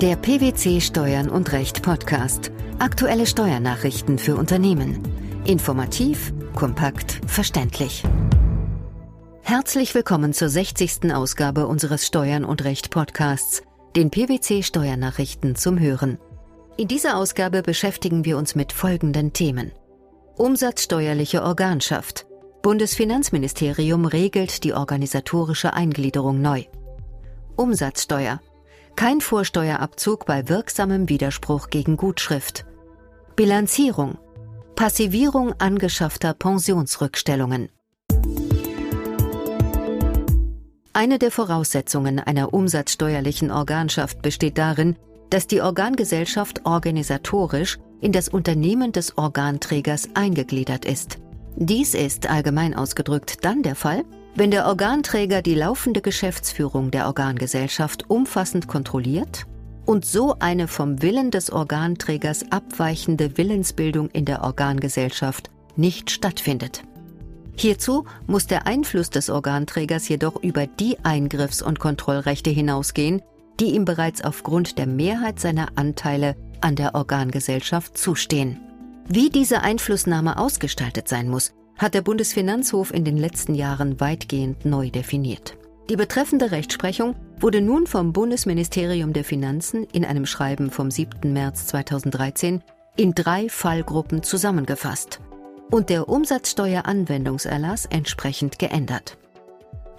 Der PwC Steuern und Recht Podcast. Aktuelle Steuernachrichten für Unternehmen. Informativ, kompakt, verständlich. Herzlich willkommen zur 60. Ausgabe unseres Steuern und Recht Podcasts, den PwC Steuernachrichten zum Hören. In dieser Ausgabe beschäftigen wir uns mit folgenden Themen. Umsatzsteuerliche Organschaft. Bundesfinanzministerium regelt die organisatorische Eingliederung neu. Umsatzsteuer. Kein Vorsteuerabzug bei wirksamem Widerspruch gegen Gutschrift. Bilanzierung. Passivierung angeschaffter Pensionsrückstellungen. Eine der Voraussetzungen einer umsatzsteuerlichen Organschaft besteht darin, dass die Organgesellschaft organisatorisch in das Unternehmen des Organträgers eingegliedert ist. Dies ist allgemein ausgedrückt dann der Fall, wenn der Organträger die laufende Geschäftsführung der Organgesellschaft umfassend kontrolliert und so eine vom Willen des Organträgers abweichende Willensbildung in der Organgesellschaft nicht stattfindet. Hierzu muss der Einfluss des Organträgers jedoch über die Eingriffs- und Kontrollrechte hinausgehen, die ihm bereits aufgrund der Mehrheit seiner Anteile an der Organgesellschaft zustehen. Wie diese Einflussnahme ausgestaltet sein muss, hat der Bundesfinanzhof in den letzten Jahren weitgehend neu definiert. Die betreffende Rechtsprechung wurde nun vom Bundesministerium der Finanzen in einem Schreiben vom 7. März 2013 in drei Fallgruppen zusammengefasst und der Umsatzsteueranwendungserlass entsprechend geändert.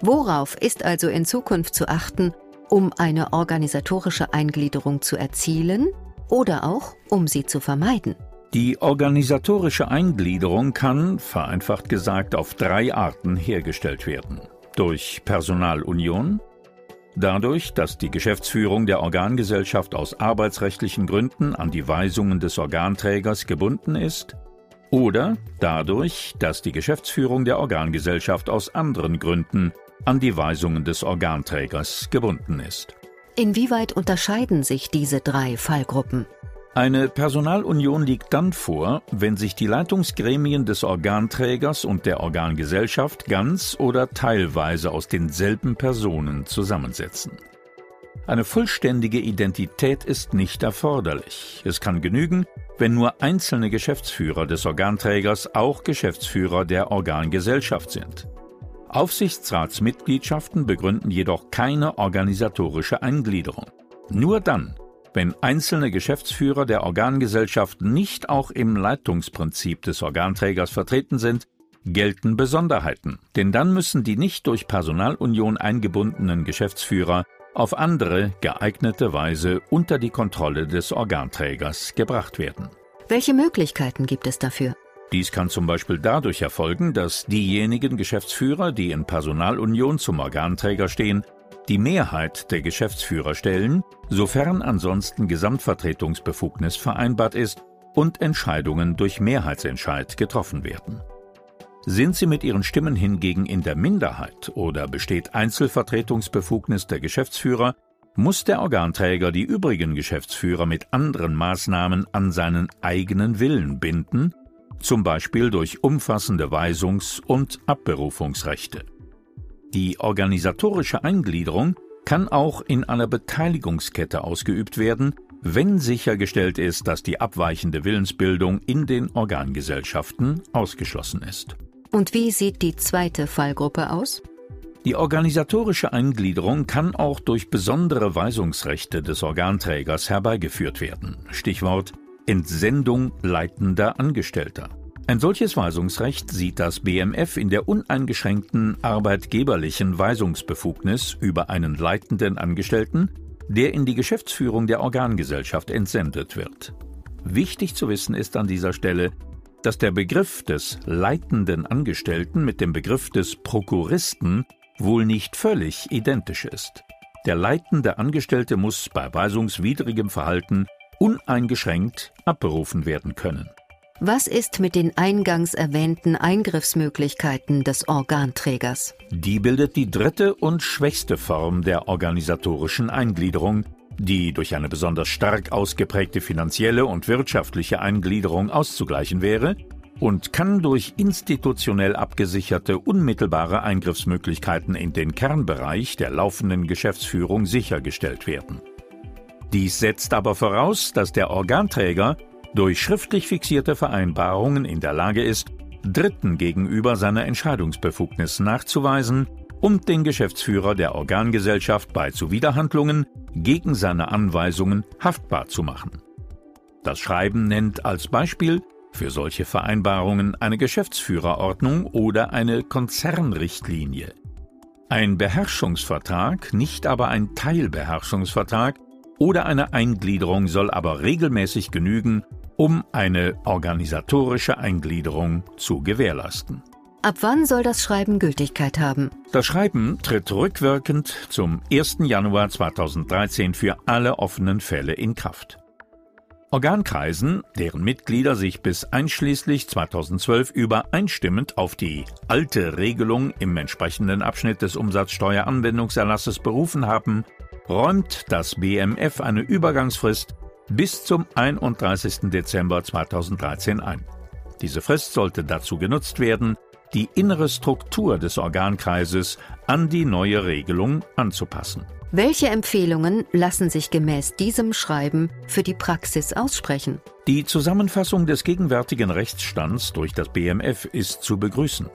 Worauf ist also in Zukunft zu achten, um eine organisatorische Eingliederung zu erzielen oder auch um sie zu vermeiden? Die organisatorische Eingliederung kann, vereinfacht gesagt, auf drei Arten hergestellt werden. Durch Personalunion, dadurch, dass die Geschäftsführung der Organgesellschaft aus arbeitsrechtlichen Gründen an die Weisungen des Organträgers gebunden ist, oder dadurch, dass die Geschäftsführung der Organgesellschaft aus anderen Gründen an die Weisungen des Organträgers gebunden ist. Inwieweit unterscheiden sich diese drei Fallgruppen? Eine Personalunion liegt dann vor, wenn sich die Leitungsgremien des Organträgers und der Organgesellschaft ganz oder teilweise aus denselben Personen zusammensetzen. Eine vollständige Identität ist nicht erforderlich. Es kann genügen, wenn nur einzelne Geschäftsführer des Organträgers auch Geschäftsführer der Organgesellschaft sind. Aufsichtsratsmitgliedschaften begründen jedoch keine organisatorische Eingliederung. Nur dann, wenn einzelne Geschäftsführer der Organgesellschaft nicht auch im Leitungsprinzip des Organträgers vertreten sind, gelten Besonderheiten, denn dann müssen die nicht durch Personalunion eingebundenen Geschäftsführer auf andere geeignete Weise unter die Kontrolle des Organträgers gebracht werden. Welche Möglichkeiten gibt es dafür? Dies kann zum Beispiel dadurch erfolgen, dass diejenigen Geschäftsführer, die in Personalunion zum Organträger stehen, die Mehrheit der Geschäftsführer stellen, sofern ansonsten Gesamtvertretungsbefugnis vereinbart ist und Entscheidungen durch Mehrheitsentscheid getroffen werden. Sind sie mit ihren Stimmen hingegen in der Minderheit oder besteht Einzelvertretungsbefugnis der Geschäftsführer, muss der Organträger die übrigen Geschäftsführer mit anderen Maßnahmen an seinen eigenen Willen binden, zum Beispiel durch umfassende Weisungs- und Abberufungsrechte. Die organisatorische Eingliederung kann auch in einer Beteiligungskette ausgeübt werden, wenn sichergestellt ist, dass die abweichende Willensbildung in den Organgesellschaften ausgeschlossen ist. Und wie sieht die zweite Fallgruppe aus? Die organisatorische Eingliederung kann auch durch besondere Weisungsrechte des Organträgers herbeigeführt werden. Stichwort Entsendung leitender Angestellter. Ein solches Weisungsrecht sieht das BMF in der uneingeschränkten arbeitgeberlichen Weisungsbefugnis über einen leitenden Angestellten, der in die Geschäftsführung der Organgesellschaft entsendet wird. Wichtig zu wissen ist an dieser Stelle, dass der Begriff des leitenden Angestellten mit dem Begriff des Prokuristen wohl nicht völlig identisch ist. Der leitende Angestellte muss bei weisungswidrigem Verhalten uneingeschränkt abberufen werden können. Was ist mit den eingangs erwähnten Eingriffsmöglichkeiten des Organträgers? Die bildet die dritte und schwächste Form der organisatorischen Eingliederung, die durch eine besonders stark ausgeprägte finanzielle und wirtschaftliche Eingliederung auszugleichen wäre und kann durch institutionell abgesicherte unmittelbare Eingriffsmöglichkeiten in den Kernbereich der laufenden Geschäftsführung sichergestellt werden. Dies setzt aber voraus, dass der Organträger durch schriftlich fixierte Vereinbarungen in der Lage ist, Dritten gegenüber seine Entscheidungsbefugnis nachzuweisen und den Geschäftsführer der Organgesellschaft bei Zuwiderhandlungen gegen seine Anweisungen haftbar zu machen. Das Schreiben nennt als Beispiel für solche Vereinbarungen eine Geschäftsführerordnung oder eine Konzernrichtlinie. Ein Beherrschungsvertrag, nicht aber ein Teilbeherrschungsvertrag oder eine Eingliederung soll aber regelmäßig genügen, um eine organisatorische Eingliederung zu gewährleisten. Ab wann soll das Schreiben Gültigkeit haben? Das Schreiben tritt rückwirkend zum 1. Januar 2013 für alle offenen Fälle in Kraft. Organkreisen, deren Mitglieder sich bis einschließlich 2012 übereinstimmend auf die alte Regelung im entsprechenden Abschnitt des Umsatzsteueranwendungserlasses berufen haben, räumt das BMF eine Übergangsfrist bis zum 31. Dezember 2013 ein. Diese Frist sollte dazu genutzt werden, die innere Struktur des Organkreises an die neue Regelung anzupassen. Welche Empfehlungen lassen sich gemäß diesem Schreiben für die Praxis aussprechen? Die Zusammenfassung des gegenwärtigen Rechtsstands durch das BMF ist zu begrüßen.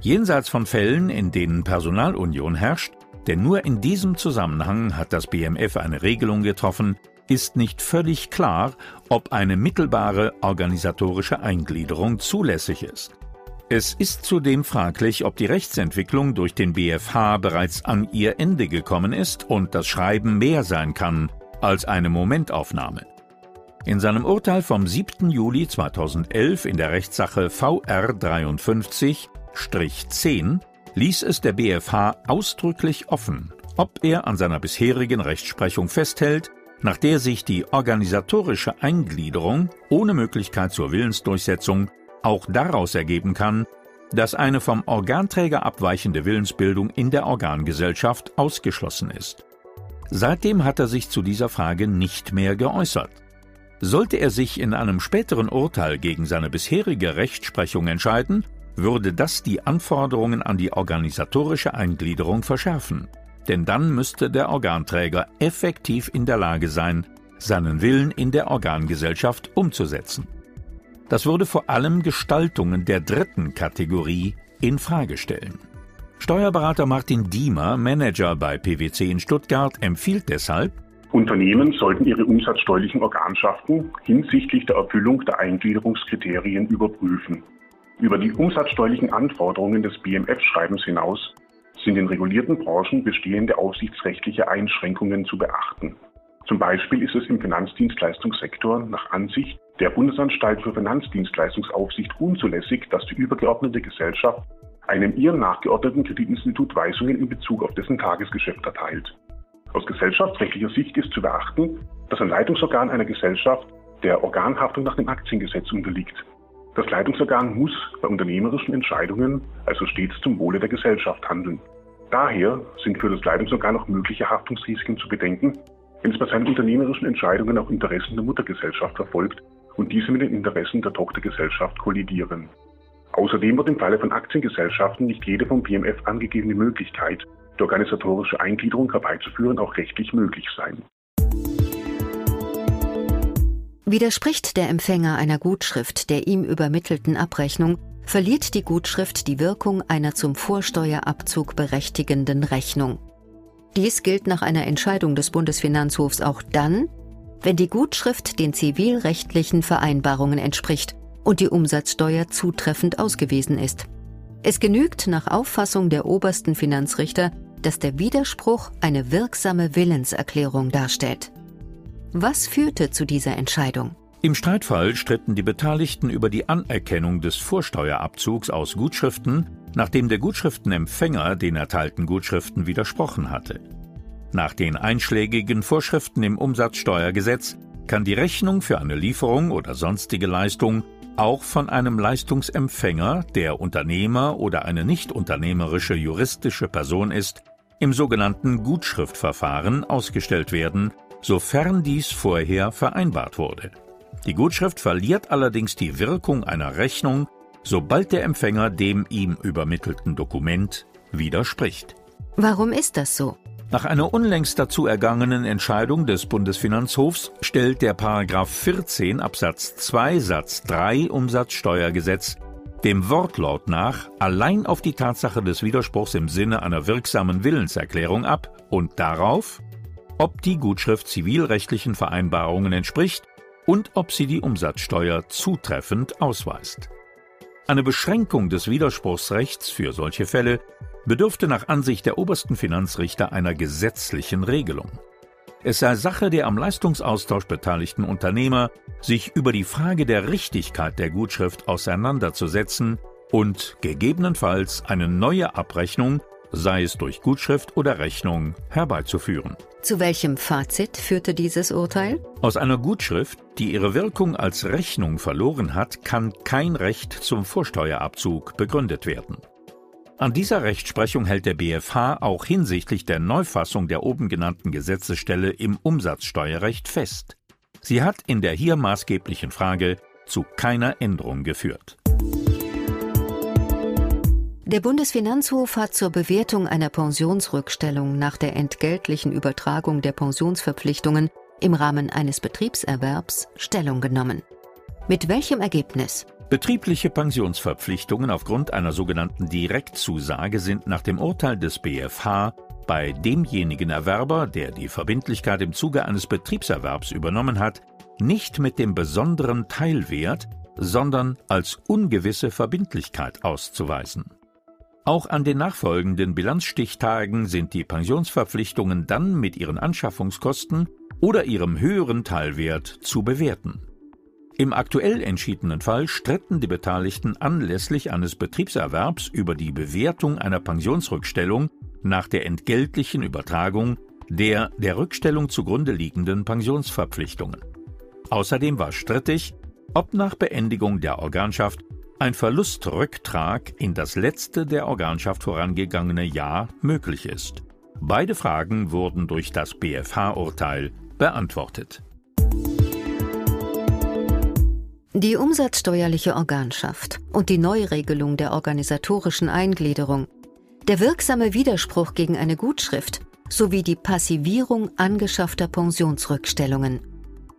Jenseits von Fällen, in denen Personalunion herrscht, denn nur in diesem Zusammenhang hat das BMF eine Regelung getroffen, ist nicht völlig klar, ob eine mittelbare organisatorische Eingliederung zulässig ist. Es ist zudem fraglich, ob die Rechtsentwicklung durch den BfH bereits an ihr Ende gekommen ist und das Schreiben mehr sein kann als eine Momentaufnahme. In seinem Urteil vom 7. Juli 2011 in der Rechtssache VR 53-10 ließ es der BfH ausdrücklich offen, ob er an seiner bisherigen Rechtsprechung festhält nach der sich die organisatorische Eingliederung ohne Möglichkeit zur Willensdurchsetzung auch daraus ergeben kann, dass eine vom Organträger abweichende Willensbildung in der Organgesellschaft ausgeschlossen ist. Seitdem hat er sich zu dieser Frage nicht mehr geäußert. Sollte er sich in einem späteren Urteil gegen seine bisherige Rechtsprechung entscheiden, würde das die Anforderungen an die organisatorische Eingliederung verschärfen denn dann müsste der Organträger effektiv in der Lage sein, seinen Willen in der Organgesellschaft umzusetzen. Das würde vor allem Gestaltungen der dritten Kategorie in Frage stellen. Steuerberater Martin Diemer, Manager bei PwC in Stuttgart, empfiehlt deshalb, Unternehmen sollten ihre umsatzsteuerlichen Organschaften hinsichtlich der Erfüllung der Eingliederungskriterien überprüfen. Über die umsatzsteuerlichen Anforderungen des BMF-Schreibens hinaus sind in regulierten Branchen bestehende aufsichtsrechtliche Einschränkungen zu beachten. Zum Beispiel ist es im Finanzdienstleistungssektor nach Ansicht der Bundesanstalt für Finanzdienstleistungsaufsicht unzulässig, dass die übergeordnete Gesellschaft einem ihr nachgeordneten Kreditinstitut Weisungen in Bezug auf dessen Tagesgeschäft erteilt. Aus gesellschaftsrechtlicher Sicht ist zu beachten, dass ein Leitungsorgan einer Gesellschaft der Organhaftung nach dem Aktiengesetz unterliegt. Das Leitungsorgan muss bei unternehmerischen Entscheidungen also stets zum Wohle der Gesellschaft handeln. Daher sind für das Leitungsorgan auch mögliche Haftungsrisiken zu bedenken, wenn es bei seinen unternehmerischen Entscheidungen auch Interessen der Muttergesellschaft verfolgt und diese mit den Interessen der Tochtergesellschaft kollidieren. Außerdem wird im Falle von Aktiengesellschaften nicht jede vom BMF angegebene Möglichkeit, die organisatorische Eingliederung herbeizuführen, auch rechtlich möglich sein. Widerspricht der Empfänger einer Gutschrift der ihm übermittelten Abrechnung, verliert die Gutschrift die Wirkung einer zum Vorsteuerabzug berechtigenden Rechnung. Dies gilt nach einer Entscheidung des Bundesfinanzhofs auch dann, wenn die Gutschrift den zivilrechtlichen Vereinbarungen entspricht und die Umsatzsteuer zutreffend ausgewiesen ist. Es genügt nach Auffassung der obersten Finanzrichter, dass der Widerspruch eine wirksame Willenserklärung darstellt. Was führte zu dieser Entscheidung? Im Streitfall stritten die Beteiligten über die Anerkennung des Vorsteuerabzugs aus Gutschriften, nachdem der Gutschriftenempfänger den erteilten Gutschriften widersprochen hatte. Nach den einschlägigen Vorschriften im Umsatzsteuergesetz kann die Rechnung für eine Lieferung oder sonstige Leistung auch von einem Leistungsempfänger, der Unternehmer oder eine nicht unternehmerische juristische Person ist, im sogenannten Gutschriftverfahren ausgestellt werden, sofern dies vorher vereinbart wurde. Die Gutschrift verliert allerdings die Wirkung einer Rechnung, sobald der Empfänger dem ihm übermittelten Dokument widerspricht. Warum ist das so? Nach einer unlängst dazu ergangenen Entscheidung des Bundesfinanzhofs stellt der Paragraph 14 Absatz 2 Satz 3 Umsatzsteuergesetz dem Wortlaut nach allein auf die Tatsache des Widerspruchs im Sinne einer wirksamen Willenserklärung ab und darauf, ob die Gutschrift zivilrechtlichen Vereinbarungen entspricht und ob sie die Umsatzsteuer zutreffend ausweist. Eine Beschränkung des Widerspruchsrechts für solche Fälle bedürfte nach Ansicht der obersten Finanzrichter einer gesetzlichen Regelung. Es sei Sache der am Leistungsaustausch beteiligten Unternehmer, sich über die Frage der Richtigkeit der Gutschrift auseinanderzusetzen und gegebenenfalls eine neue Abrechnung, sei es durch Gutschrift oder Rechnung, herbeizuführen. Zu welchem Fazit führte dieses Urteil? Aus einer Gutschrift, die ihre Wirkung als Rechnung verloren hat, kann kein Recht zum Vorsteuerabzug begründet werden. An dieser Rechtsprechung hält der BfH auch hinsichtlich der Neufassung der oben genannten Gesetzesstelle im Umsatzsteuerrecht fest. Sie hat in der hier maßgeblichen Frage zu keiner Änderung geführt. Der Bundesfinanzhof hat zur Bewertung einer Pensionsrückstellung nach der entgeltlichen Übertragung der Pensionsverpflichtungen im Rahmen eines Betriebserwerbs Stellung genommen. Mit welchem Ergebnis? Betriebliche Pensionsverpflichtungen aufgrund einer sogenannten Direktzusage sind nach dem Urteil des BfH bei demjenigen Erwerber, der die Verbindlichkeit im Zuge eines Betriebserwerbs übernommen hat, nicht mit dem besonderen Teilwert, sondern als ungewisse Verbindlichkeit auszuweisen. Auch an den nachfolgenden Bilanzstichtagen sind die Pensionsverpflichtungen dann mit ihren Anschaffungskosten oder ihrem höheren Teilwert zu bewerten. Im aktuell entschiedenen Fall stritten die Beteiligten anlässlich eines Betriebserwerbs über die Bewertung einer Pensionsrückstellung nach der entgeltlichen Übertragung der der Rückstellung zugrunde liegenden Pensionsverpflichtungen. Außerdem war strittig, ob nach Beendigung der Organschaft ein Verlustrücktrag in das letzte der Organschaft vorangegangene Jahr möglich ist. Beide Fragen wurden durch das BfH-Urteil beantwortet. Die umsatzsteuerliche Organschaft und die Neuregelung der organisatorischen Eingliederung, der wirksame Widerspruch gegen eine Gutschrift sowie die Passivierung angeschaffter Pensionsrückstellungen.